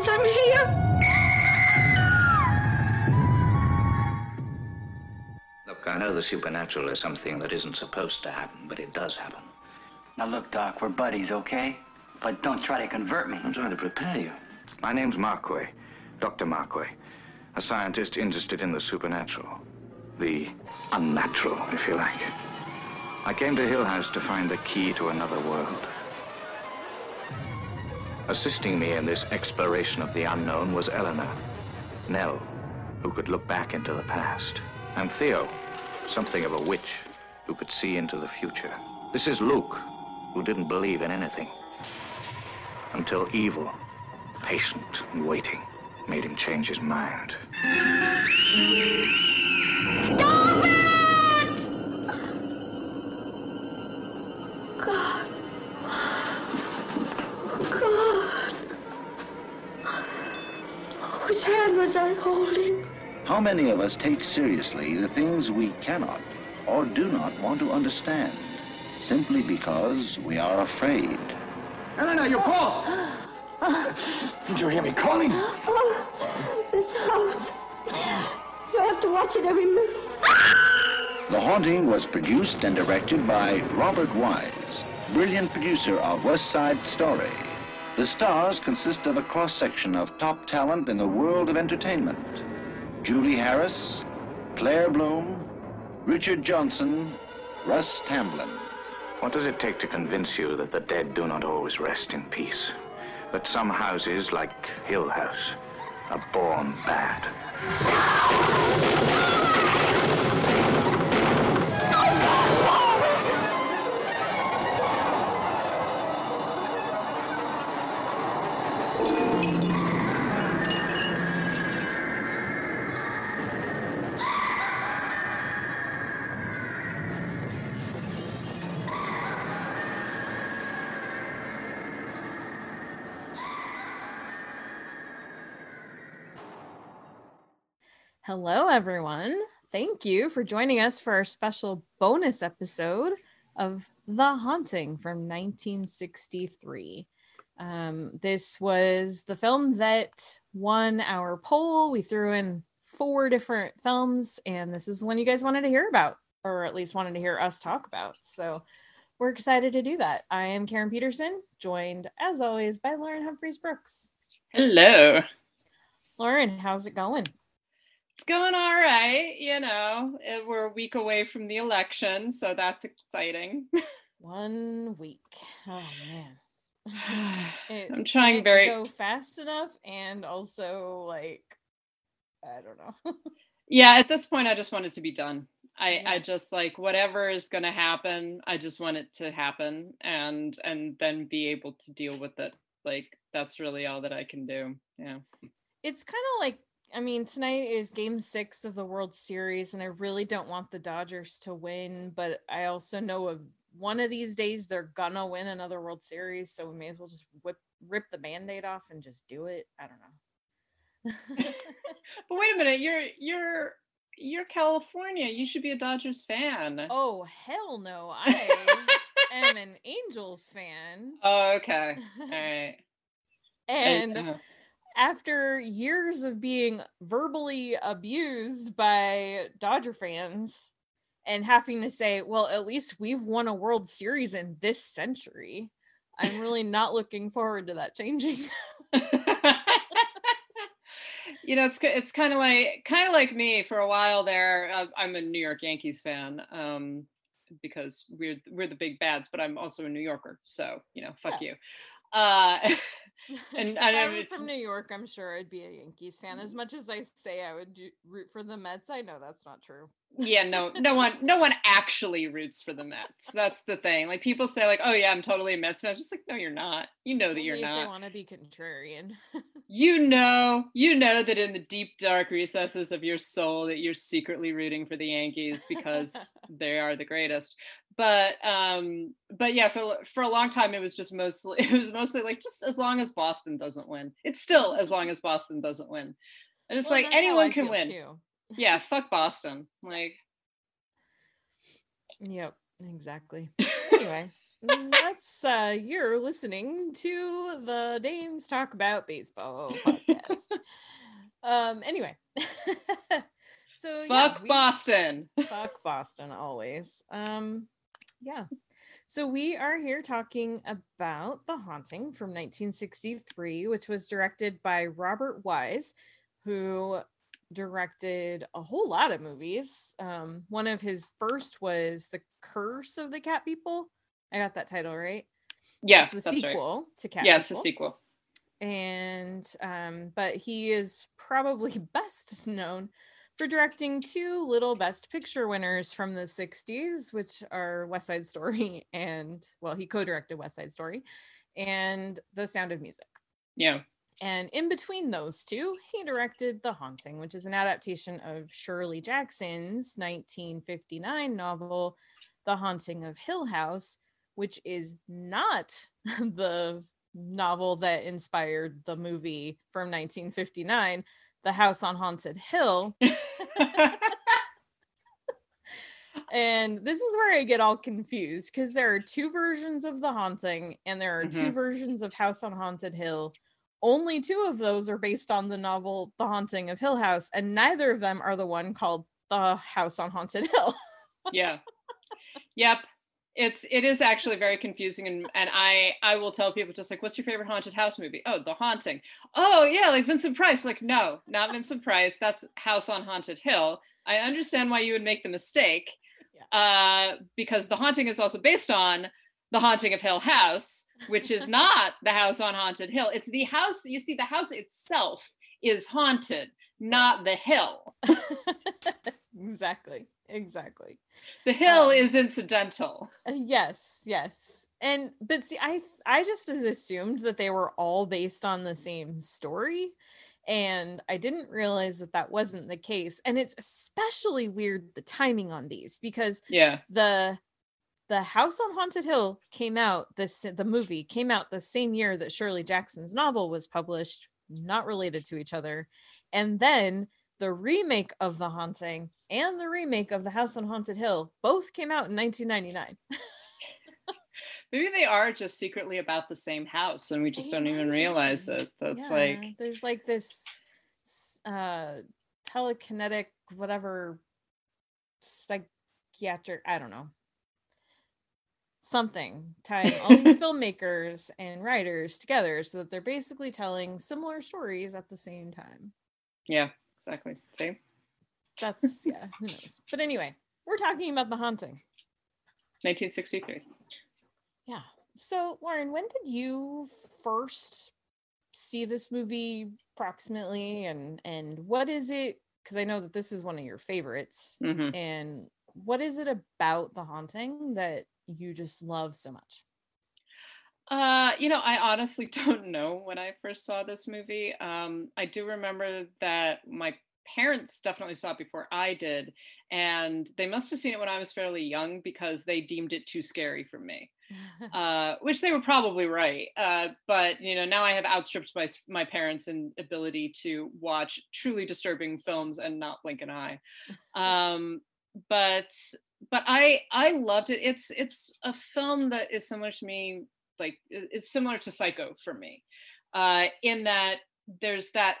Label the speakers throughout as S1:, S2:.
S1: knows I'm here?
S2: Look, I know the supernatural is something that isn't supposed to happen, but it does happen.
S3: Now look, Doc, we're buddies, okay? But don't try to convert me.
S2: I'm trying to prepare you.
S4: My name's Markway, Dr. Markway, a scientist interested in the supernatural. The unnatural, if you like. I came to Hill House to find the key to another world. Assisting me in this exploration of the unknown was Eleanor, Nell, who could look back into the past, and Theo, something of a witch who could see into the future. This is Luke, who didn't believe in anything. Until evil, patient and waiting, made him change his mind.
S5: How many of us take seriously the things we cannot or do not want to understand simply because we are afraid?
S6: Eleanor, you're Paul! Did you hear me calling?
S1: Oh, this house. You have to watch it every minute.
S5: The Haunting was produced and directed by Robert Wise, brilliant producer of West Side Story. The stars consist of a cross section of top talent in the world of entertainment Julie Harris, Claire Bloom, Richard Johnson, Russ Tamblyn.
S4: What does it take to convince you that the dead do not always rest in peace? That some houses, like Hill House, are born bad?
S7: Hello, everyone. Thank you for joining us for our special bonus episode of The Haunting from 1963. Um, this was the film that won our poll. We threw in four different films, and this is the one you guys wanted to hear about, or at least wanted to hear us talk about. So we're excited to do that. I am Karen Peterson, joined as always by Lauren Humphries Brooks.
S8: Hello.
S7: Lauren, how's it going?
S8: It's going all right. You know, eh, we're a week away from the election, so that's exciting.
S7: One week. Oh man. It
S8: I'm trying very-
S7: go fast enough and also like I don't know.
S8: yeah, at this point, I just want it to be done. I,
S7: Yeah.
S8: I just like whatever is going to happen. I just want it to happen and and then be able to deal with it. Like that's really all that I can do. Yeah.
S7: it's kind of like I mean, tonight is game six of the World Series, and I really don't want the Dodgers to win, but I also know of one of these days they're gonna win another World Series, so we may as well just whip rip the band-aid off and just do it. I don't know.
S8: But wait a minute, you're you're you're California. You should be a Dodgers fan.
S7: oh hell no. I am an Angels fan.
S8: Oh, okay. All right.
S7: And
S8: uh,
S7: after years of being verbally abused by Dodger fans and having to say, well, at least we've won a World Series in this century, I'm really not looking forward to that changing.
S8: you know, it's it's kind of like kind of like me for a while there. Uh, I'm a New York Yankees fan um, because we're we're the big bads, but I'm also a New Yorker, so you know, fuck
S7: Yeah.
S8: you. Uh, And-
S7: I
S8: I'm-
S7: were from New York, I'm sure I'd be a Yankees fan. Mm-hmm. As much as I say I would do, root for the Mets, I know that's not true.
S8: Yeah, no, no one, no one actually roots for the Mets. That's the thing. Like people say, like, oh yeah, I'm totally a Mets fan. Just like, no, you're not. You know that you're
S7: if
S8: not.
S7: They want to be contrarian.
S8: you know you know that in the deep dark recesses of your soul that you're secretly rooting for the yankees because they are the greatest but um but yeah for for a long time it was just mostly it was mostly like just as long as boston doesn't win it's still as long as boston doesn't win and it's
S7: Well,
S8: like anyone can win
S7: too.
S8: Yeah fuck boston like
S7: Yep, exactly. Anyway, That's uh you're listening to the Dames Talk About Baseball podcast. um anyway. so yeah,
S8: Fuck
S7: we-
S8: Boston.
S7: fuck Boston always. Um yeah. So we are here talking about The Haunting from 1963, which was directed by Robert Wise, who directed a whole lot of movies. Um, one of his first was The Curse of the Cat People. I got that title right.
S8: Yes,
S7: it's the
S8: that's right.
S7: sequel to Cat People.
S8: Yes,
S7: People
S8: the sequel.
S7: and um, but he is probably best known for directing two little best picture winners from the 60s which are west side story and well he co-directed west side story and the sound of music
S8: Yeah.
S7: And in between those two he directed the haunting which is an adaptation of shirley jackson's 1959 novel the haunting of hill house which is not the novel that inspired the movie from 1959 the house on haunted hill and this is where i get all confused because there are two versions of the haunting and there are two
S8: Mhm.
S7: versions of house on haunted hill only two of those are based on the novel the haunting of hill house and neither of them are the one called the house on haunted hill
S8: yeah. Yep. It's it is actually very confusing and and I I will tell people just like what's your favorite haunted house movie? Oh, The Haunting. Oh, yeah, like Vincent Price. Like no, not Vincent Price. That's House on Haunted Hill. I understand why you would make the mistake. Uh because The Haunting is also based on The Haunting of Hill House, which is not the house on Haunted Hill. It's the house, you see the house itself is haunted, not the hill.
S7: exactly exactly
S8: The hill
S7: Um,
S8: is incidental.
S7: Uh, yes yes and but see i i just assumed that they were all based on the same story and i didn't realize that that wasn't the case and it's especially weird the timing on these because
S8: Yeah.
S7: the the house on haunted hill came out this the movie came out the same year that shirley jackson's novel was published not related to each other. And then the remake of the haunting and the remake of the house on haunted hill both came out in 1999
S8: Maybe they are just secretly about the same house and we just don't even realize it. That's like
S7: there's like this uh telekinetic whatever psychiatric i don't know something tying all these filmmakers and writers together so that they're basically telling similar stories at the same time
S8: yeah, exactly. Same.
S7: that's yeah who knows but anyway we're talking about the haunting
S8: 1963.
S7: yeah so lauren when did you first see this movie approximately and and what is it because i know that this is one of your favorites
S8: Mhm.
S7: and what is it about the haunting that you just love so much
S8: Uh, you know, I honestly don't know when I first saw this movie. Um, I do remember that my parents definitely saw it before I did, and they must have seen it when I was fairly young because they deemed it too scary for me. uh, which they were probably right. Uh, but you know, now I have outstripped my my parents in ability to watch truly disturbing films and not blink an eye. Um, but but I I loved it. It's it's a film that is similar to me, like it's similar to Psycho for me, uh, in that there's that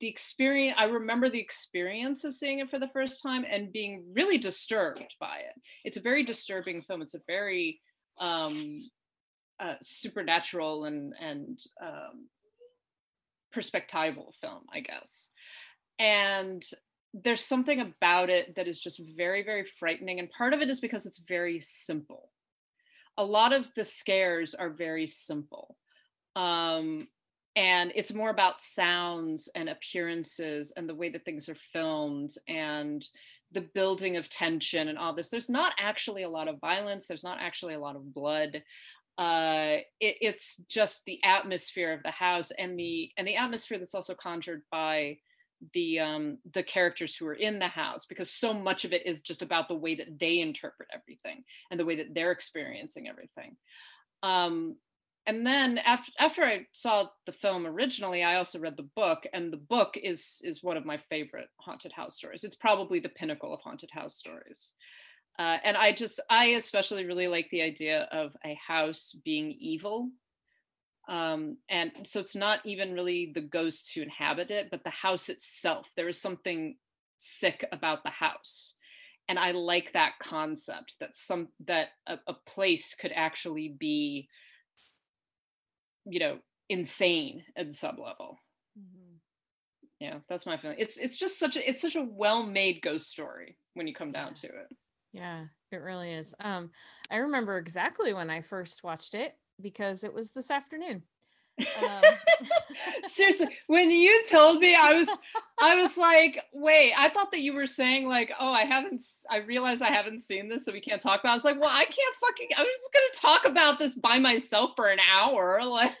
S8: the experience i remember the experience of seeing it for the first time and being really disturbed by it. It's a very disturbing film. It's a very um uh, supernatural and and um perspectival film i guess. And there's something about it that is just very very frightening and part of it is because it's very simple. A lot of the scares are very simple um and it's more about sounds and appearances and the way that things are filmed and the building of tension and all this. There's not actually a lot of violence there's not actually a lot of blood. Uh it, it's just the atmosphere of the house and the and the atmosphere that's also conjured by the um the characters who are in the house because so much of it is just about the way that they interpret everything and the way that they're experiencing everything um and then after after I saw the film originally, I also read the book, and the book is is one of my favorite haunted house stories. It's probably the pinnacle of haunted house stories. uh, and I just I especially really like the idea of a house being evil. Um, and so it's not even really the ghosts who inhabit it, but the house itself. There is something sick about the house. And i like that concept that some that a, a place could actually be you know insane at some level mm-hmm. yeah that's my feeling. It's it's just such a it's such a well-made ghost story when you come down to it.
S7: Yeah it really is. Um i remember exactly when i first watched it because it was this afternoon um,
S8: Seriously, when you told me, I was, I was like, wait, I thought that you were saying like, oh, I haven't, I realized I haven't seen this, so we can't talk about. It. I was like, well, I can't fucking. I was just gonna talk about this by myself for an hour, like.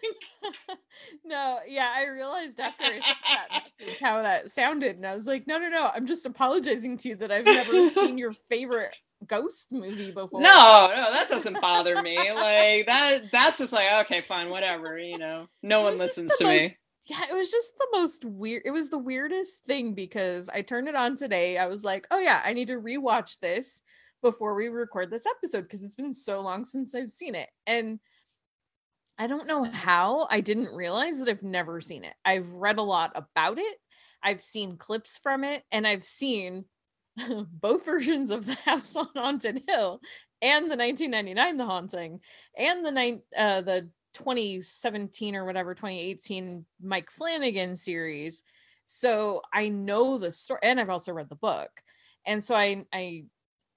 S7: no, yeah, I realized after I that how that sounded, and I was like, no, no, no, I'm just apologizing to you that I've never seen your favorite ghost movie before.
S8: No, no, that doesn't bother me. Like that that's just like okay, fine, whatever, you know. No one listens to
S7: most,
S8: me.
S7: Yeah, it was just the most weird. It was the weirdest thing because I turned it on today. I was like, "Oh yeah, I need to rewatch this before we record this episode because it's been so long since I've seen it." And I don't know how I didn't realize that I've never seen it. I've read a lot about it. I've seen clips from it and I've seen both versions of the house on haunted hill and the 1999 the haunting and the uh the 2017 or whatever 2018 mike flanagan series. So i know the story and i've also read the book. And so i i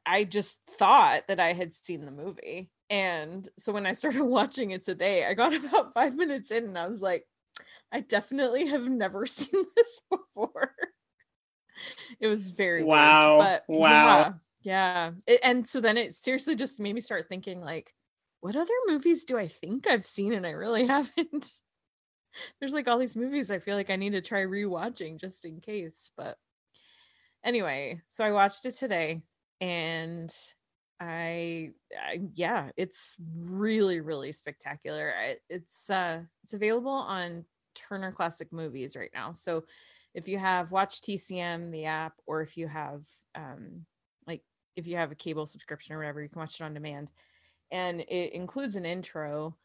S7: i just thought that i had seen the movie. And so when i started watching it today i got about five minutes in and i was like i definitely have never seen this before it was very
S8: wow.
S7: Weird,
S8: but wow.
S7: Yeah. yeah. It, and so then it seriously just made me start thinking like, what other movies do I think I've seen and I really haven't? There's like all these movies I feel like I need to try rewatching just in case. But anyway, so I watched it today and I, I yeah, it's really really spectacular. I, it's uh it's available on Turner Classic Movies right now. So if you have watch TCM the app or if you have um like if you have a cable subscription or whatever you can watch it on demand. And it includes an intro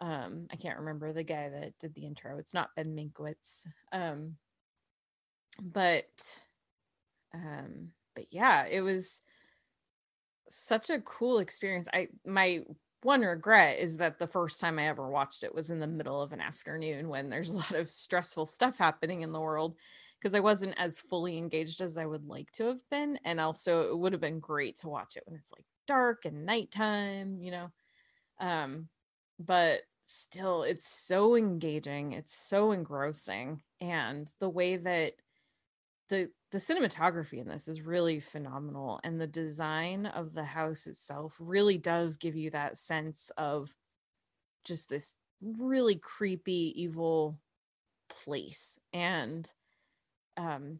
S7: um I can't remember the guy that did the intro it's not Ben Mankiewicz um but um but yeah it was such a cool experience. I my one regret is that the first time I ever watched it was in the middle of an afternoon when there's a lot of stressful stuff happening in the world because I wasn't as fully engaged as I would like to have been. And also, it would have been great to watch it when it's like dark and nighttime, you know. Um, but still, it's so engaging, it's so engrossing, and the way that the the cinematography in this is really phenomenal and the design of the house itself really does give you that sense of just this really creepy evil place and um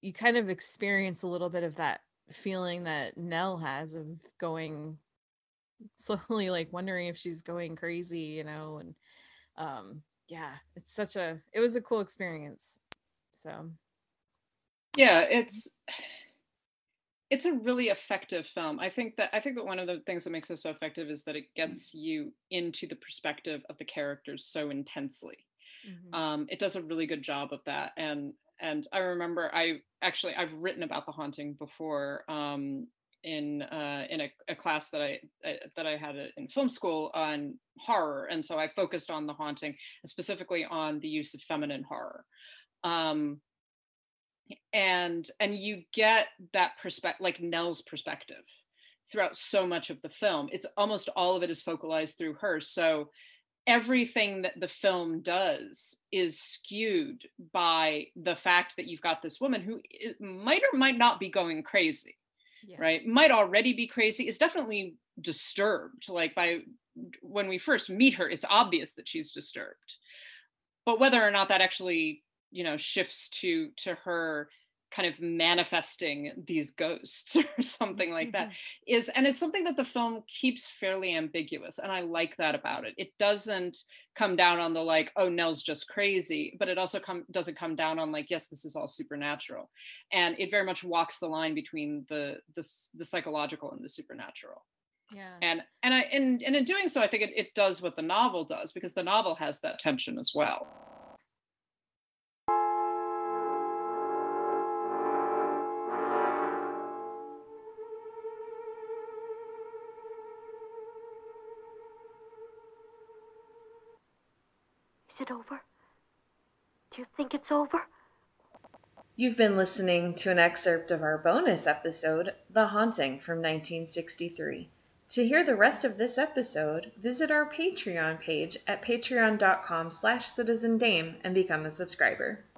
S7: you kind of experience a little bit of that feeling that Nell has of going slowly like wondering if she's going crazy, you know, and um yeah, it's such a it was a cool experience. So
S8: yeah it's it's a really effective film i think that i think that one of the things that makes it so effective is that it gets you into the perspective of the characters so intensely mm-hmm. um, it does a really good job of that and and i remember i actually i've written about the haunting before um, in uh, in a, a, class that I uh, that I had in film school on horror, and so I focused on the haunting, specifically on the use of feminine horror. Um, and and you get that perspective like nell's perspective throughout so much of the film. It's almost all of it is focalized through her. So everything that the film does is skewed by the fact that you've got this woman who might or might not be going crazy yeah. right? Might already be crazy. Is definitely disturbed. Like by when we first meet her it's obvious that she's disturbed. But whether or not that actually you know shifts to to her kind of manifesting these ghosts or something like that mm-hmm. is and it's something that the film keeps fairly ambiguous and i like that about it. It doesn't come down on the like oh nell's just crazy but it also come doesn't come down on like yes this is all supernatural and it very much walks the line between the the, the psychological and the supernatural.
S7: Yeah.
S8: And and i and, and in doing so i think it, it does what the novel does because the novel has that tension as well
S1: Is it over? Do you think it's over?
S7: You've been listening to an excerpt of our bonus episode, The Haunting from 1963. To hear the rest of this episode, visit our Patreon page at patreon.com slash citizendame and become a subscriber.